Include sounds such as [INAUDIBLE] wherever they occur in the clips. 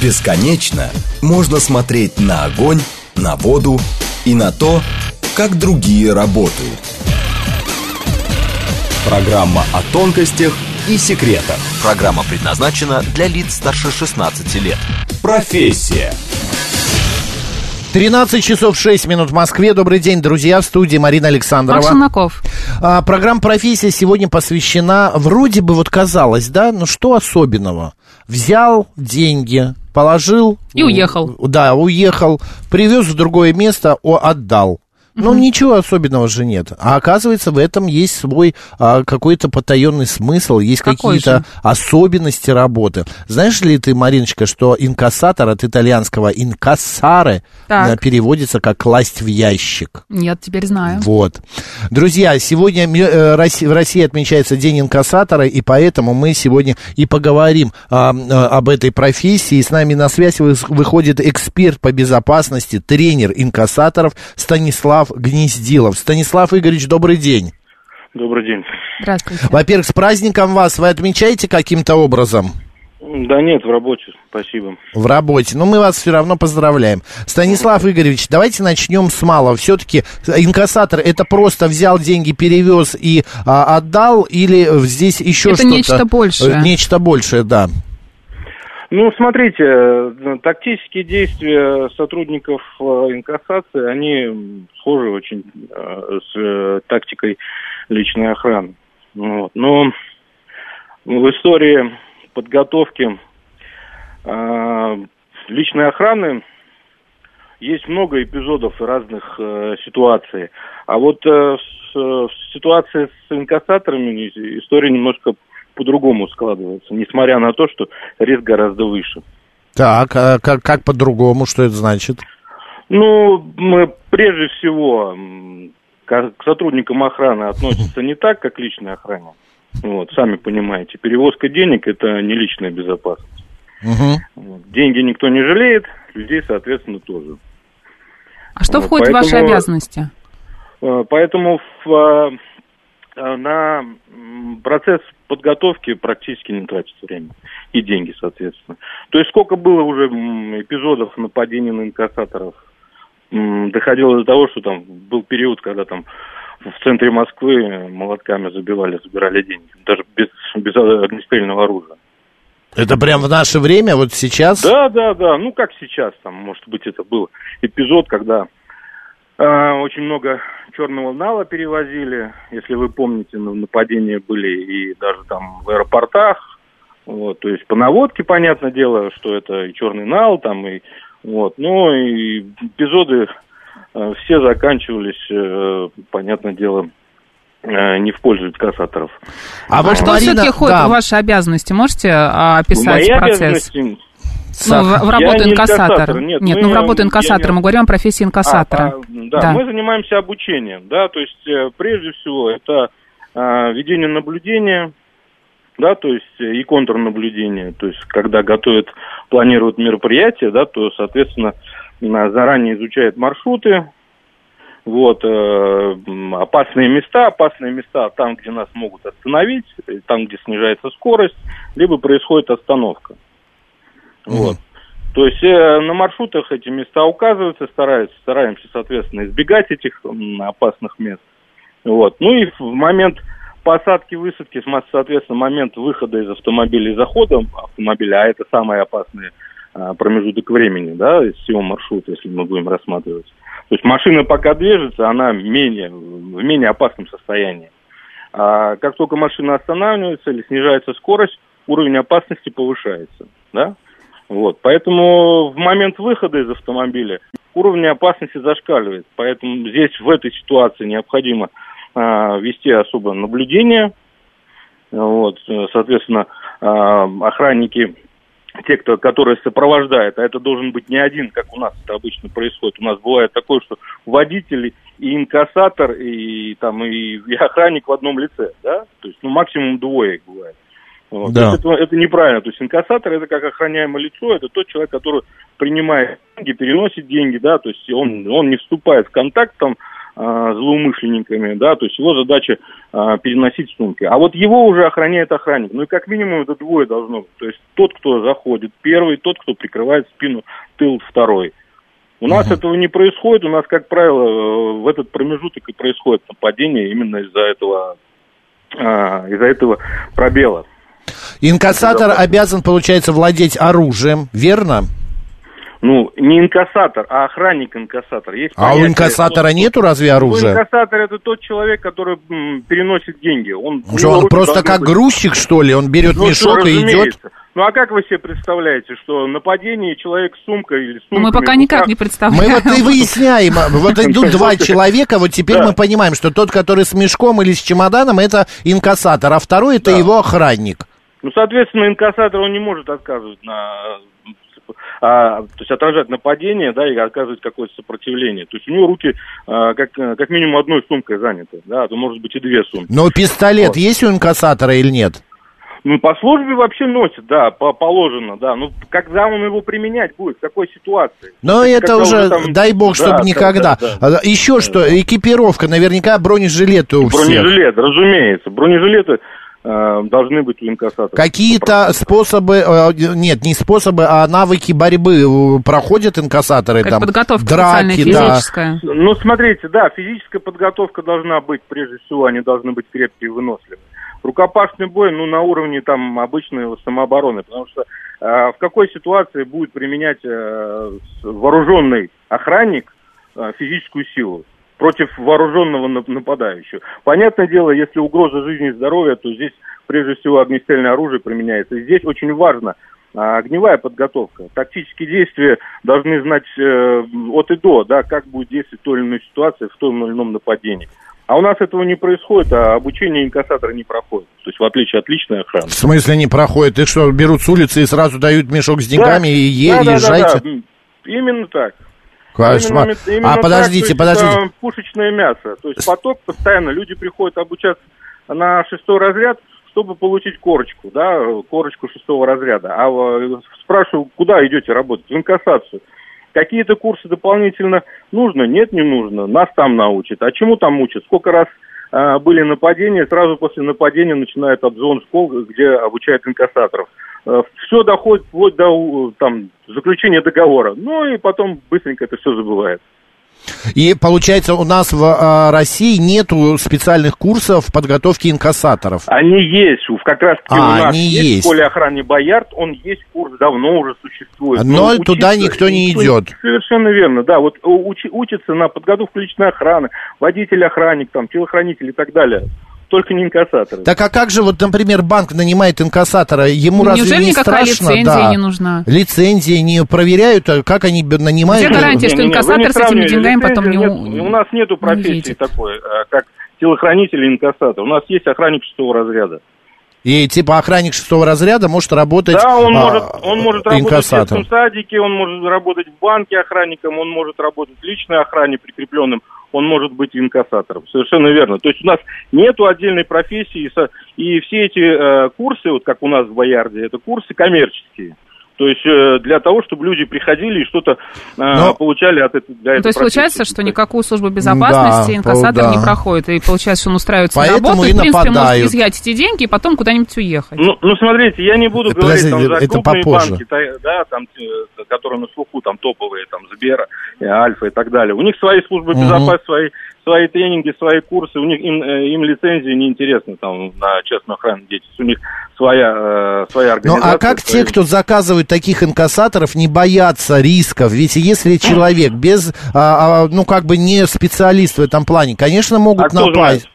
Бесконечно можно смотреть на огонь, на воду и на то, как другие работают. Программа о тонкостях и секретах. Программа предназначена для лиц старше 16 лет. Профессия. 13 часов 6 минут в Москве. Добрый день, друзья, в студии Марина Александрова. Макс Челноков. А, программа «Профессия» сегодня посвящена, вроде бы вот казалось, да, ну что особенного? Взял деньги, положил... И уехал. Да, уехал, привез в другое место, о, отдал. Ну, ничего особенного же нет. А оказывается, в этом есть свой а, какой-то потаенный смысл, есть Какой какие-то же? особенности работы. Знаешь ли ты, Мариночка, что инкассатор от итальянского инкассаре Так. э, переводится как класть в ящик? Нет, теперь знаю. Вот. Друзья, сегодня э, в России отмечается День инкассатора, и поэтому мы сегодня и поговорим а, а, об этой профессии. С нами на связь вы- выходит эксперт по безопасности, тренер инкассаторов Станислав Гнездилов. Станислав Игоревич, добрый день. Добрый день. Здравствуйте. Во-первых, с праздником вас. Вы отмечаете каким-то образом? Да нет, в работе, спасибо. в работе. Но мы вас все равно поздравляем. Станислав Игоревич, давайте начнем с малого. Все-таки инкассатор это просто взял деньги, перевез и а, отдал, или здесь еще Это что-то? нечто большее. Нечто большее, да. Ну, смотрите, э, тактические действия сотрудников э, инкассации, они схожи очень э, с тактикой личной охраны. Но в истории подготовки личной охраны есть много эпизодов разных э, ситуаций. А вот э, с- в ситуации с инкассаторами история немножко по-другому складывается, несмотря на то, что риск гораздо выше. Так, а как, как по-другому, что это значит? Ну, мы прежде всего к к сотрудникам охраны относятся не так, как к личной охране. Вот, сами понимаете, перевозка денег – это не личная безопасность. Вот. Деньги никто не жалеет, людей, соответственно, тоже. А что Вот, входит в ваши поэтому- обязанности? Э, Поэтому в, э, э, на процесс подготовки практически не тратится время. И деньги, соответственно. То есть сколько было уже эпизодов нападений на инкассаторов, доходило до того, что там был период, когда там в центре Москвы молотками забивали, забирали деньги. Даже без, без огнестрельного оружия. Это прям в наше время, вот сейчас? Да, да, да. Ну, как сейчас, там, может быть, это был эпизод, когда очень много черного нала перевозили. Если вы помните, ну, нападения были и даже там в аэропортах. Вот, то есть по наводке, понятное дело, что это и черный нал, там, и вот. Ну, и эпизоды э, все заканчивались, э, понятное дело, э, не в пользу кассаторов. А А вот что Марина- все-таки входит да, в ваши обязанности? Можете а, описать Мои процесс? обязанности Ну, в, в работу не инкассатора. инкассатор, нет, Нет, мы- ну в работу я инкассатора. не- Мы говорим о профессии инкассатора. А, а, да, Да. мы занимаемся обучением, да, то есть э, прежде всего это а, ведение наблюдения, да, то есть э, и контрнаблюдение, то есть когда готовят, планируют мероприятия, да, то, соответственно, заранее изучают маршруты, вот, э, опасные места, опасные места там, где нас могут остановить, э, там, где снижается скорость, либо происходит остановка. Вот. То есть э, на маршрутах эти места указываются, стараются, стараемся, соответственно, избегать этих м, опасных мест. Вот. Ну и в момент посадки, высадки, соответственно, момент выхода из автомобиля и захода автомобиля, а это самый опасный а, промежуток времени, да, из всего маршрута, если мы будем рассматривать. То есть машина пока движется, она менее, в менее опасном состоянии. А как только машина останавливается или снижается скорость, уровень опасности повышается, да? Вот, поэтому в момент выхода из автомобиля уровень опасности зашкаливает. Поэтому здесь в этой ситуации необходимо а, вести особое наблюдение. Вот, э, соответственно, а, охранники, те, кто, которые сопровождают, а это должен быть не один, как у нас это обычно происходит. У нас бывает такое, что водитель и инкассатор, и там и, и охранник в одном лице, да? То есть, ну, максимум двое бывает. Вот. Да. Это, это неправильно. То есть инкассатор это как охраняемое лицо, это тот человек, который принимает деньги, переносит деньги, да, то есть он, он не вступает в контакт там а, злоумышленниками, да, то есть его задача а, переносить сумки. А вот его уже охраняет охранник. Ну и как минимум это двое должно быть. То есть тот, кто заходит первый, тот, кто прикрывает спину, тыл второй. У нас этого не происходит, у нас, как правило, в этот промежуток и происходит нападение именно из-за этого, а, из-за этого пробела. Инкассатор обязан, получается, владеть оружием, верно? Ну, не инкассатор, а охранник-инкассатор. Есть а у инкассатора ну, нету разве оружия? Ну, инкассатор это тот человек, который м, переносит деньги. Он, что, он просто как быть... грузчик, что ли? Он берет ну, мешок что, и идет? Ну а как вы себе представляете, что нападение человек с сумкой или с сумками... Мы пока никак не представляем. Мы вот и выясняем. Вот идут [LAUGHS] два человека, вот теперь мы понимаем, что тот, который с мешком или с чемоданом, это инкассатор, а второй это его охранник. Ну, соответственно, инкассатор, он не может отказывать на а, то есть отражать нападение, да, и оказывать какое-то сопротивление. То есть у него руки а, как, как минимум одной сумкой заняты, да, а то может быть и две сумки. Но пистолет вот. есть у инкассатора или нет? Ну, по службе вообще носит, да, по положено, да. Ну, когда он его применять будет, в какой ситуации? Но это уже, там... дай бог, чтобы да, никогда. Да, да, да. Еще да. что, экипировка, наверняка бронежилеты у всех. Бронежилет, разумеется. Бронежилеты должны быть у инкассаторов. Какие-то способы, э, нет, не способы, а навыки борьбы э, проходят инкассаторы? Как там, подготовка драки, физическая. Да. Ну, смотрите, да, физическая подготовка должна быть, прежде всего, они должны быть крепкие и выносливые. Рукопашный бой, ну, на уровне там обычной самообороны, потому что э, в какой ситуации будет применять э, вооруженный охранник э, физическую силу? Против вооруженного нападающего. Понятное дело, если угроза жизни и здоровья, то здесь прежде всего огнестрельное оружие применяется. И здесь очень важно а, огневая подготовка. Тактические действия должны знать э, от и до, да, как будет действовать в той или иной ситуации, в том или ином нападении. А у нас этого не происходит, а обучение инкассатора не проходит. То есть в отличие от личной охраны. В смысле не проходит? Их что, берут с улицы и сразу дают мешок с деньгами да, и е- да, езжайте? Да, да, да. Именно так. Кошмар. Именно, именно а подождите, так, подождите. Есть, пушечное мясо. То есть поток постоянно, люди приходят обучаться на шестой разряд, чтобы получить корочку, да, корочку шестого разряда. А э, спрашиваю, куда идете работать? В инкассацию. Какие-то курсы дополнительно нужно? Нет, не нужно. Нас там научат. А чему там учат? Сколько раз э, были нападения, сразу после нападения начинает обзвон школ, где обучают инкассаторов. Э, все доходит вплоть до там, заключения договора. Ну и потом быстренько это все забывает. И получается, у нас в а, России нету специальных курсов подготовки инкассаторов. Они есть, как раз таки а, у нас они есть, есть. в школе охраны Боярд, он есть, курс давно уже существует. Но, Но туда никто не идет. Совершенно верно, да. Вот уч, учится на подготовку личной охраны, водитель-охранник, там, телохранитель и так далее только не инкассаторы. Так а как же, вот, например, банк нанимает инкассатора, ему ну, разве не страшно? лицензия да. не нужна? Лицензии не проверяют, а как они нанимают? Где гарантия, что инкассатор с этими деньгами потом не... Нет, у нас нету профессии такой, а, как телохранитель и инкассатор. У нас есть охранник шестого разряда. И типа охранник шестого разряда может работать Да, он, а, может, он может работать в садике, он может работать в банке охранником, он может работать в личной охране прикрепленным он может быть инкассатором. Совершенно верно. То есть у нас нет отдельной профессии, и все эти э, курсы, вот как у нас в Боярде, это курсы коммерческие. То есть э, для того, чтобы люди приходили и что-то э, Но... получали от этого. Ну, то есть получается, что никакую службу безопасности да, инкассатор да. не проходит, и получается, что он устраивается Поэтому на работу, и, и в принципе, нападают. может изъять эти деньги и потом куда-нибудь уехать. Ну, ну смотрите, я не буду Подожди, говорить там, за это крупные попозже. банки, да, там, которые на слуху, там топовые, там Сбера, Альфа и так далее. У них свои службы угу. безопасности, свои свои тренинги, свои курсы, у них им, э, им лицензии не интересны там на частную охрану деятельность, у них своя, э, своя организация. Ну а как свои... те, кто заказывают таких инкассаторов, не боятся рисков? Ведь если человек без, а, а, ну как бы не специалист в этом плане, конечно, могут а напасть.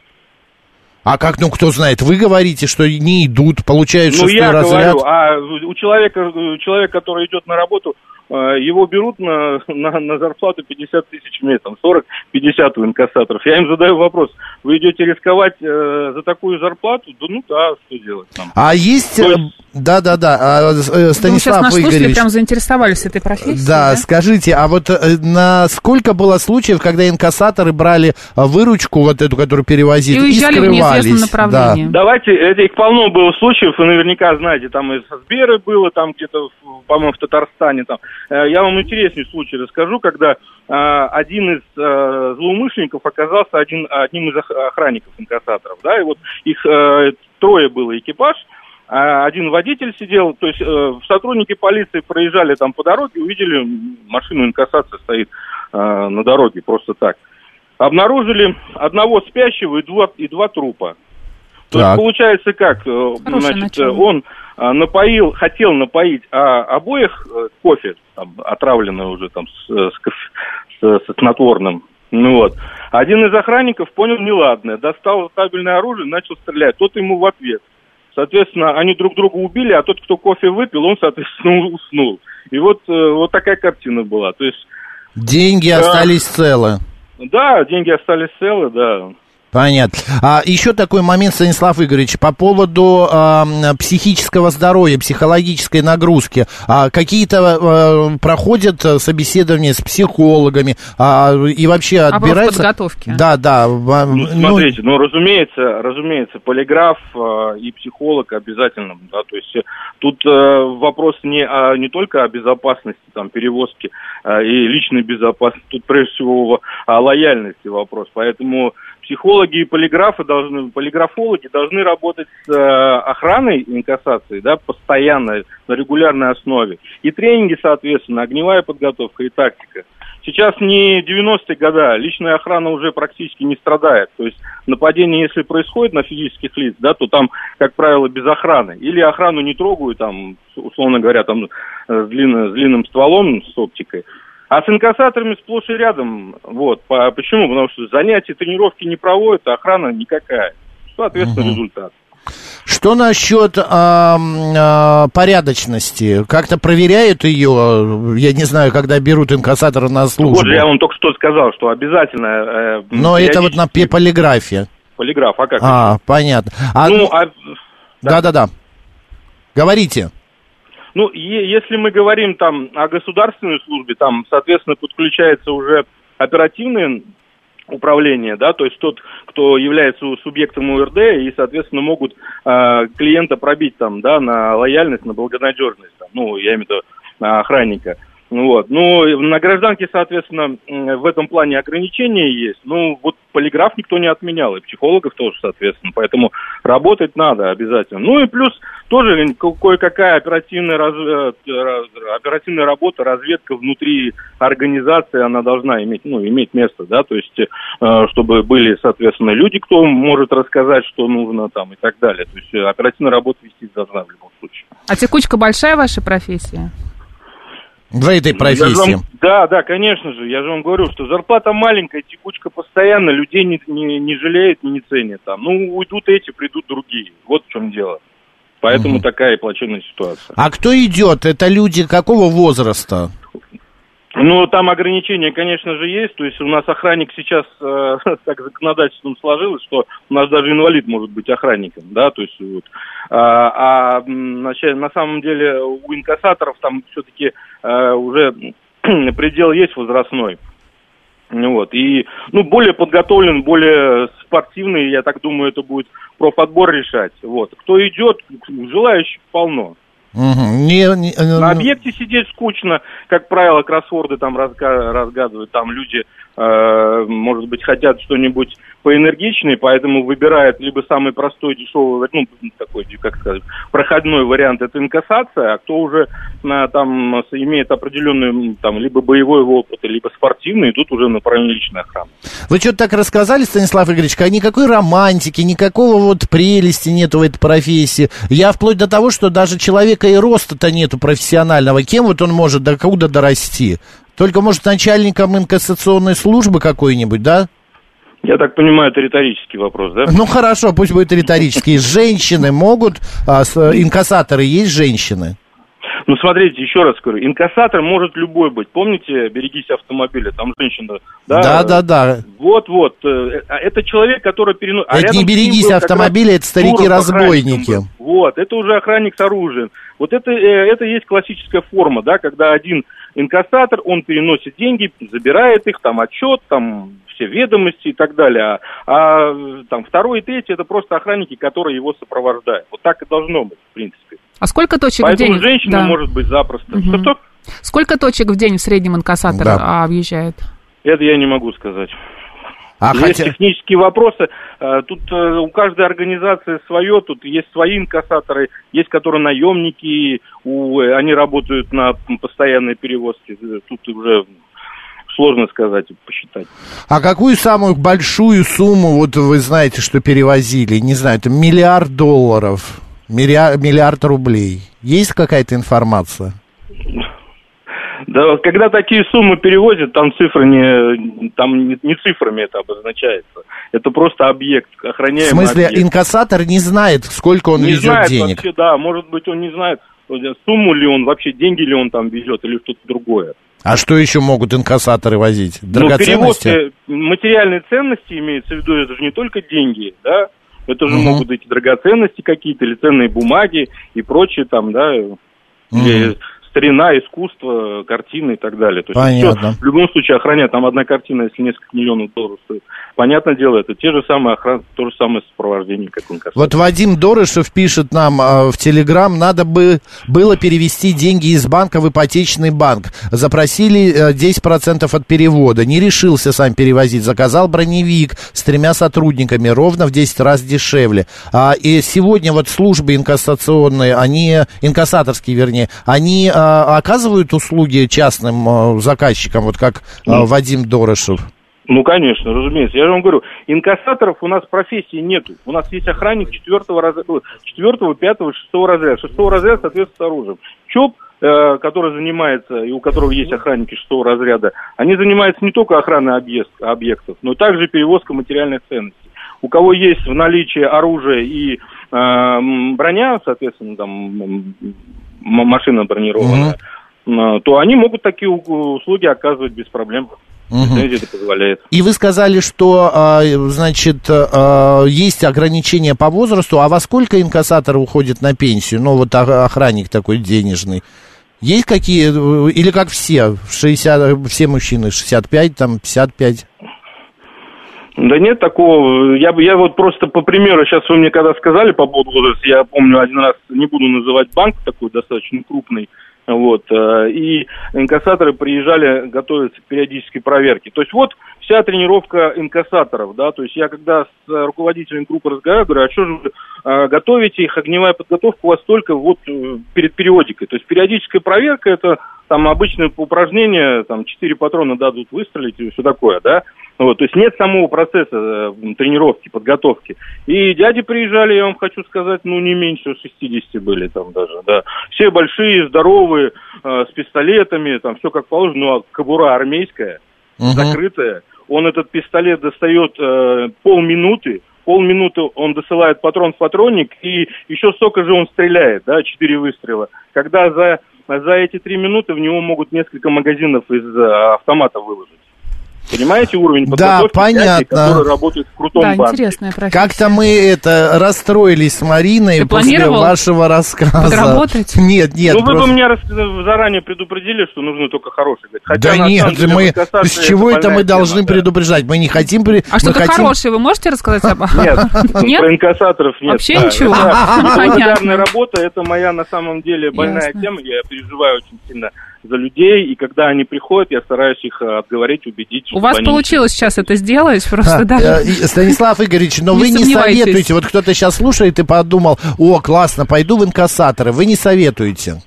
А как, ну кто знает, вы говорите, что не идут, получают ну, шестой я разряд. Говорю, а у человека, человек, который идет на работу, его берут на, на, на зарплату 50 тысяч в месяц, 40-50 у инкассаторов. Я им задаю вопрос, вы идете рисковать э, за такую зарплату? Да ну да, что делать там. А есть... Э, да-да-да, а, э, Станислав ну, Игоревич... прям заинтересовались этой профессией, да, да? скажите, а вот на сколько было случаев, когда инкассаторы брали выручку, вот эту, которую перевозили, и, уезжали и скрывались? в направлении? Да. Давайте, их полно было случаев, вы наверняка знаете, там из Сберы было, там где-то, по-моему, в Татарстане, там э, я вам интересный случай расскажу, когда э, один из э, злоумышленников оказался один, одним из охранников инкассаторов, да, и вот их э, трое было экипаж, один водитель сидел, то есть э, сотрудники полиции проезжали там по дороге, увидели машину инкассации стоит э, на дороге просто так. Обнаружили одного спящего и два, и два трупа. То так. есть получается как, э, значит, начало. он а, напоил, хотел напоить а, обоих э, кофе, там, отравленное уже там с, с, с, с снотворным. Ну вот. Один из охранников понял неладное, достал табельное оружие, начал стрелять. Тот ему в ответ. Соответственно, они друг друга убили, а тот, кто кофе выпил, он, соответственно, [LAUGHS] уснул. И вот, э, вот такая картина была. То есть, Деньги да, остались целы. Да, деньги остались целы, да. Понятно. А еще такой момент, Станислав Игоревич, по поводу а, психического здоровья, психологической нагрузки. А, какие-то а, проходят собеседования с психологами а, и вообще отбираются... подготовки. Да, да. Ну, смотрите, ну, разумеется, разумеется, полиграф а, и психолог обязательно, да, то есть э, тут а, вопрос не, а, не только о безопасности, там, перевозки а, и личной безопасности, тут прежде всего о лояльности вопрос, поэтому психологи и полиграфы должны, полиграфологи должны работать с э, охраной инкассации, да, постоянно, на регулярной основе. И тренинги, соответственно, огневая подготовка и тактика. Сейчас не 90-е годы, личная охрана уже практически не страдает. То есть нападение, если происходит на физических лиц, да, то там, как правило, без охраны. Или охрану не трогают, там, условно говоря, там, с, длинным, с длинным стволом, с оптикой. А с инкассаторами сплошь и рядом. Вот. По, почему? Потому что занятия, тренировки не проводят, а охрана никакая. Соответственно, угу. результат. Что насчет э, э, порядочности? Как-то проверяют ее, я не знаю, когда берут инкассатора на службу? Вот же я вам только что сказал, что обязательно... Э, Но это вот на полиграфе. Полиграф, а как? А, понятно. А, ну, а... Да-да-да. Говорите. Ну, если мы говорим там о государственной службе, там, соответственно, подключается уже оперативное управление, да, то есть тот, кто является субъектом УРД и, соответственно, могут э, клиента пробить там, да, на лояльность, на благонадежность, там, ну, я имею в виду охранника. Вот. Ну, на гражданке, соответственно, в этом плане ограничения есть. Ну, вот полиграф никто не отменял, и психологов тоже, соответственно. Поэтому работать надо обязательно. Ну и плюс тоже кое-какая оперативная, раз, э, оперативная работа, разведка внутри организации, она должна иметь, ну, иметь место, да, то есть, э, чтобы были, соответственно, люди, кто может рассказать, что нужно там и так далее. То есть оперативная работа вести должна в любом случае. А текучка большая ваша профессия? В этой профессии. Вам, да, да, конечно же. Я же вам говорю, что зарплата маленькая, текучка постоянно, людей не, не, не жалеют, не ценят там. Ну, уйдут эти, придут другие. Вот в чем дело. Поэтому угу. такая плачевная ситуация. А кто идет? Это люди какого возраста? Ну, там ограничения, конечно же, есть. То есть у нас охранник сейчас э, [LAUGHS] так законодательством сложилось, что у нас даже инвалид может быть охранником, да, то есть вот. А, а на самом деле у инкассаторов там все-таки э, уже [CLEARS THROAT] предел есть возрастной. Вот. И, ну, более подготовлен, более спортивный, я так думаю, это будет профотбор решать. Вот. Кто идет, желающих полно. Угу. Не, не, э, На объекте сидеть скучно, как правило, кроссворды там разга, разгадывают, там люди, может быть, хотят что-нибудь поэнергичнее, поэтому выбирают либо самый простой, дешевый, ну, такой, как сказать, проходной вариант, это инкассация, а кто уже э, там имеет определенный, там, либо боевой опыт, либо спортивный, тут уже направление личной охраны. Вы что-то так рассказали, Станислав Игоревич, как никакой романтики, никакого вот прелести нету в этой профессии. Я вплоть до того, что даже человек человека и роста-то нету профессионального. Кем вот он может до куда дорасти? Только, может, начальником инкассационной службы какой-нибудь, да? Я так понимаю, это риторический вопрос, да? Ну хорошо, пусть будет риторический. [LAUGHS] Женщины могут, а, с, инкассаторы есть женщины? Ну, смотрите, еще раз говорю, инкассатор может любой быть. Помните, берегись автомобиля, там женщина, да? Да, да, да. Вот-вот. Э, а это человек, который переносит... А это не берегись автомобиля, это старики-разбойники. Вот, это уже охранник с оружием. Вот это, э, это есть классическая форма, да, когда один инкассатор, он переносит деньги, забирает их, там отчет, там все ведомости и так далее. А, а там второй и третий это просто охранники, которые его сопровождают. Вот так и должно быть, в принципе. А сколько точек Поэтому денег? женщина да. может быть запросто. Угу. Что-что? Сколько точек в день в среднем инкассатор да. объезжает? Это я не могу сказать. А есть хотя... технические вопросы. Э, тут э, у каждой организации свое, тут есть свои инкассаторы, есть которые наемники, у, они работают на постоянной перевозке. Тут уже сложно сказать, посчитать. А какую самую большую сумму, вот вы знаете, что перевозили? Не знаю, это миллиард долларов, миллиард, миллиард рублей. Есть какая-то информация? [LAUGHS] Да, когда такие суммы перевозят, там цифры не, там не, не цифрами это обозначается. Это просто объект, охраняемый В смысле, объект. инкассатор не знает, сколько он не везет знает денег? Вообще, да, может быть, он не знает, сумму ли он, вообще деньги ли он там везет или что-то другое. А что еще могут инкассаторы возить? Ну, Драгоценности? Ну, перевозка, материальные ценности имеется в виду, это же не только деньги, да? Это же угу. могут быть драгоценности какие-то, или ценные бумаги и прочее там, да, угу. Старина, искусство, картины и так далее. То есть Понятно. Все, в любом случае охранять там одна картина, если несколько миллионов долларов стоит. Понятное дело, это те же самые охраны, то же самое сопровождение, как он касается. Вот Вадим Дорышев пишет нам э, в Телеграм, надо бы было перевести деньги из банка в ипотечный банк. Запросили э, 10% от перевода. Не решился сам перевозить. Заказал броневик с тремя сотрудниками, ровно в 10 раз дешевле. А, и сегодня вот службы инкассационные, они, инкассаторские вернее, они э, оказывают услуги частным э, заказчикам, вот как э, Вадим Дорошев? Ну, конечно, разумеется. Я же вам говорю, инкассаторов у нас профессии нету. У нас есть охранник четвертого, четвертого, пятого, шестого разряда. Шестого разряда, соответственно, с оружием. ЧОП, э, который занимается, и у которого есть охранники шестого разряда, они занимаются не только охраной объект, объектов, но также перевозкой материальных ценностей. У кого есть в наличии оружие и э, броня, соответственно, там машина бронированная, угу. то они могут такие услуги оказывать без проблем. Угу. это позволяет. И вы сказали, что, а, значит, а, есть ограничения по возрасту, а во сколько инкассатор уходит на пенсию? Ну, вот охранник такой денежный. Есть какие, или как все, 60, все мужчины, 65, там, 55? Да нет такого. Я, я вот просто по примеру, сейчас вы мне когда сказали по поводу возраста, я помню один раз, не буду называть банк такой достаточно крупный, вот, э, и инкассаторы приезжали готовиться к периодической проверке. То есть вот вся тренировка инкассаторов, да, то есть я когда с руководителем группы разговариваю, говорю, а что же вы э, готовите их, огневая подготовка у вас только вот э, перед периодикой. То есть периодическая проверка это там обычное упражнение, там четыре патрона дадут выстрелить и все такое, да. Вот, то есть нет самого процесса э, тренировки, подготовки. И дяди приезжали, я вам хочу сказать, ну, не меньше 60 были там даже, да. Все большие, здоровые, э, с пистолетами, там все как положено, ну, а кобура армейская, угу. закрытая. Он этот пистолет достает э, полминуты, полминуты он досылает патрон в патронник, и еще столько же он стреляет, да, четыре выстрела. Когда за, за эти три минуты в него могут несколько магазинов из э, автомата выложить. Понимаете уровень подготовки да, понятно. Дядей, который работает в крутом да, банке? интересная профессия. Как-то мы это расстроились с Мариной Ты после вашего рассказа. Подработать? Нет, нет. Ну, просто... вы бы меня заранее предупредили, что нужно только хорошее. Хотя, да нет, деле, мы с чего это мы должны тема, предупреждать? Мы не хотим... А что-то хотим... хорошее вы можете рассказать об [LAUGHS] Нет, про инкассаторов нет. Вообще ничего? Регулярная [LAUGHS] работа, это моя на самом деле больная тема. Я переживаю очень сильно за людей, и когда они приходят, я стараюсь их э, отговорить, убедить. У вас получилось сейчас это сделать, просто а, даже... Э, Станислав Игоревич, но не вы не советуете, вот кто-то сейчас слушает и подумал, о, классно, пойду в инкассаторы, вы не советуете?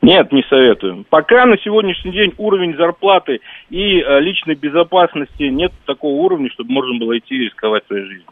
Нет, не советую. Пока на сегодняшний день уровень зарплаты и э, личной безопасности нет такого уровня, чтобы можно было идти и рисковать своей жизнью.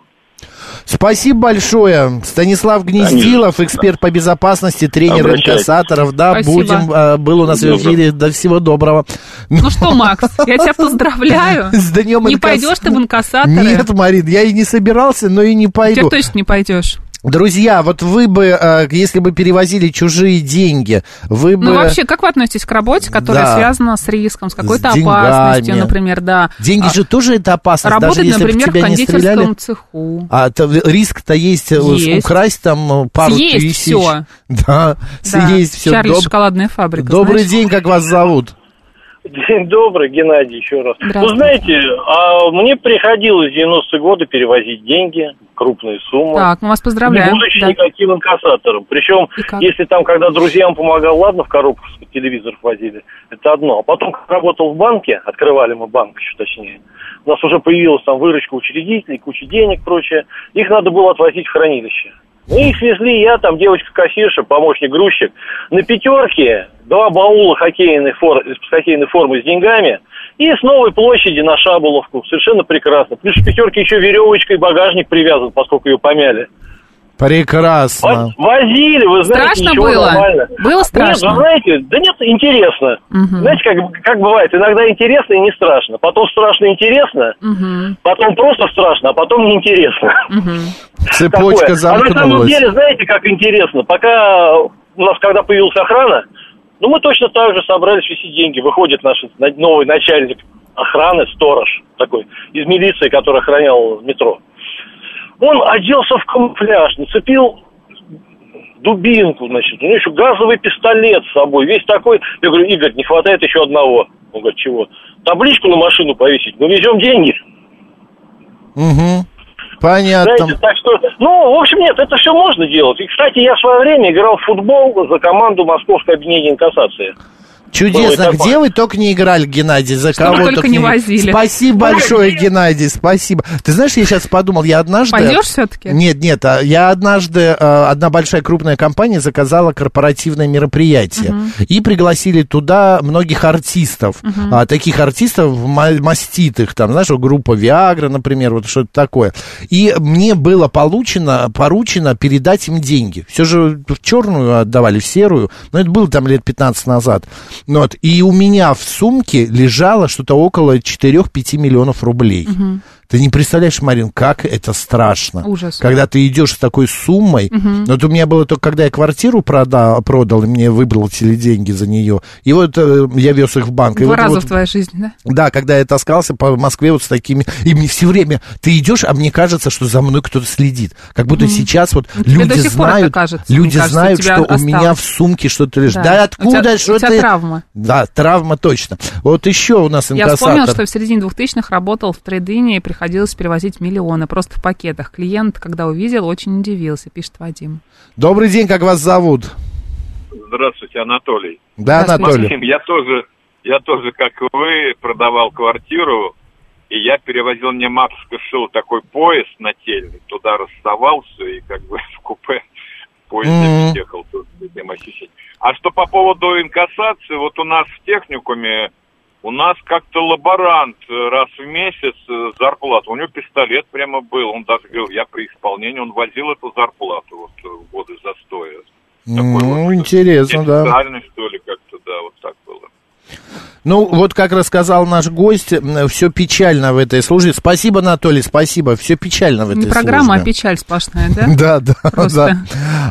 Спасибо большое. Станислав Гнездилов, эксперт по безопасности, тренер инкассаторов. Да, Спасибо. будем. А, был у нас в эфире. До всего доброго. Ну что, Макс, я тебя поздравляю. [LAUGHS] С днем Не пойдешь ты в инкассаторы? Нет, Марин, я и не собирался, но и не пойду. Ты точно не пойдешь. Друзья, вот вы бы, э, если бы перевозили чужие деньги, вы ну, бы... Ну, вообще, как вы относитесь к работе, которая да. связана с риском, с какой-то с опасностью, например, да? Деньги а, же тоже это опасность, Работать, даже если например, тебя в кондитерском не цеху. А то, риск-то есть, э, есть, украсть там пару съесть тысяч. все. [LAUGHS] Да, да, съесть все. Чарли Доб... шоколадная фабрика, Добрый знаешь? день, как вас зовут? День добрый, Геннадий, еще раз. Ну, знаете, а мне приходилось в 90-е годы перевозить деньги, крупные суммы. Так, мы вас поздравляем. Не будучи да. никаким инкассатором. Причем, если там, когда друзьям помогал, ладно, в коробку телевизор возили, это одно. А потом, как работал в банке, открывали мы банк еще точнее, у нас уже появилась там выручка учредителей, куча денег, прочее. Их надо было отвозить в хранилище. Ну, их свезли я, там девочка-кассирша, помощник грузчик. На пятерке два баула хоккейной, фор... хоккейной формы с деньгами и с новой площади на Шабуловку. Совершенно прекрасно. Плюс в пятерке еще веревочкой багажник привязан, поскольку ее помяли. Прекрасно. Возили, вы знаете, страшно было? Нормально. Было страшно? Нет, вы знаете, да нет, интересно. Угу. Знаете, как, как бывает, иногда интересно и не страшно. Потом страшно и интересно, угу. потом просто страшно, а потом неинтересно. Угу. Цепочка Такое. замкнулась. А на самом деле, знаете, как интересно, пока у нас, когда появилась охрана, ну, мы точно так же собрались висеть деньги. Выходит наш новый начальник охраны, сторож такой, из милиции, который охранял метро. Он оделся в камуфляж, нацепил дубинку, значит, у него еще газовый пистолет с собой, весь такой. Я говорю, Игорь, не хватает еще одного. Он говорит, чего? Табличку на машину повесить, мы везем деньги. Угу. Понятно. Знаете, так что, ну, в общем, нет, это все можно делать. И, кстати, я в свое время играл в футбол за команду Московской объединения инкассации. Чудесно. Где вы только не играли, Геннадий? За кого только, только не возили. Спасибо большое, Геннадий, спасибо. Ты знаешь, я сейчас подумал, я однажды... Пойдешь все-таки? Нет, нет, а я однажды, а, одна большая крупная компания заказала корпоративное мероприятие. Угу. И пригласили туда многих артистов. Угу. Таких артистов маститых, там, знаешь, группа Виагра, например, вот что-то такое. И мне было получено, поручено передать им деньги. Все же в черную отдавали, в серую. Но это было там лет 15 назад. Ну вот, и у меня в сумке лежало что-то около 4-5 миллионов рублей. Угу. Ты не представляешь, Марин, как это страшно. Ужас. Когда ты идешь с такой суммой. Угу. Вот у меня было только, когда я квартиру продал, продал, и мне выбросили деньги за нее. И вот э, я вез их в банк. Два вот, раза вот, в твоей жизни, да? Да, когда я таскался по Москве вот с такими... И мне все время... Ты идешь, а мне кажется, что за мной кто-то следит. Как будто угу. сейчас вот ну, люди знают... Кажется, люди кажется, знают, что осталось. у меня в сумке что-то лежит. Да, да откуда? что у тебя травма. Да, травма точно. Вот еще у нас инкассатор. Я вспомнил, что в середине 2000-х работал в трейдине и приходилось перевозить миллионы просто в пакетах. Клиент, когда увидел, очень удивился, пишет Вадим. Добрый день, как вас зовут? Здравствуйте, Анатолий. Да, Анатолий. Максим, я тоже, я тоже, как вы, продавал квартиру, и я перевозил, мне матушка шил такой пояс нательный, туда расставал все, и как бы [LAUGHS] в купе в поезде mm-hmm. ехал. Тут, а что по поводу инкассации, вот у нас в техникуме у нас как-то лаборант э, раз в месяц э, зарплату. У него пистолет прямо был. Он даже говорил, я при исполнении, он возил эту зарплату вот э, в годы застоя. ну, вот, интересно, да. что ли, как-то, да, вот так было. Ну, вот как рассказал наш гость, все печально в этой службе. Спасибо, Анатолий, спасибо. Все печально в этой Не программа, службе. а печаль сплошная, да? [LAUGHS] Да, да, да.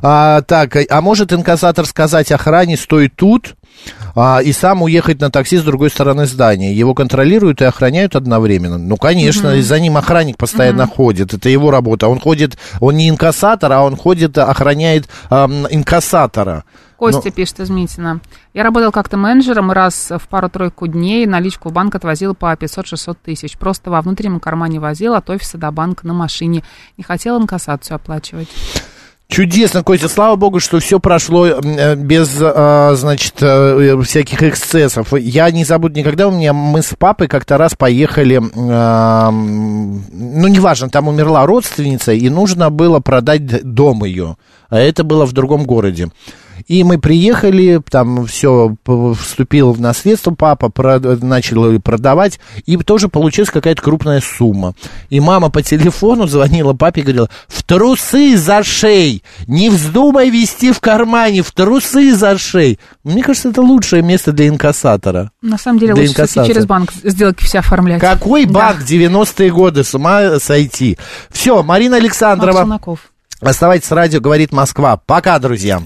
А, так, а может инкассатор сказать охране, стой тут, а, и сам уехать на такси с другой стороны здания. Его контролируют и охраняют одновременно. Ну, конечно, угу. за ним охранник постоянно угу. ходит. Это его работа. Он ходит, он не инкассатор, а он ходит, охраняет эм, инкассатора. Костя Но... пишет из Митина. Я работал как-то менеджером, раз в пару-тройку дней наличку в банк отвозил по 500-600 тысяч. Просто во внутреннем кармане возил от офиса до банка на машине. Не хотел инкассацию оплачивать. Чудесно, Костя, слава богу, что все прошло э, без, а, значит, э, всяких эксцессов. Я не забуду никогда, у меня мы с папой как-то раз поехали, ну, неважно, там умерла родственница, и нужно было продать дом ее, а это было в другом городе. И мы приехали, там все вступил в наследство, папа прод, начал продавать, и тоже получилась какая-то крупная сумма. И мама по телефону звонила папе и говорила, в трусы за шей, не вздумай вести в кармане, в трусы за шей. Мне кажется, это лучшее место для инкассатора. На самом деле, лучше все через банк сделки все оформлять. Какой банк? Да. 90-е годы, с ума сойти. Все, Марина Александрова. Оставайтесь с радио, говорит Москва. Пока, друзья.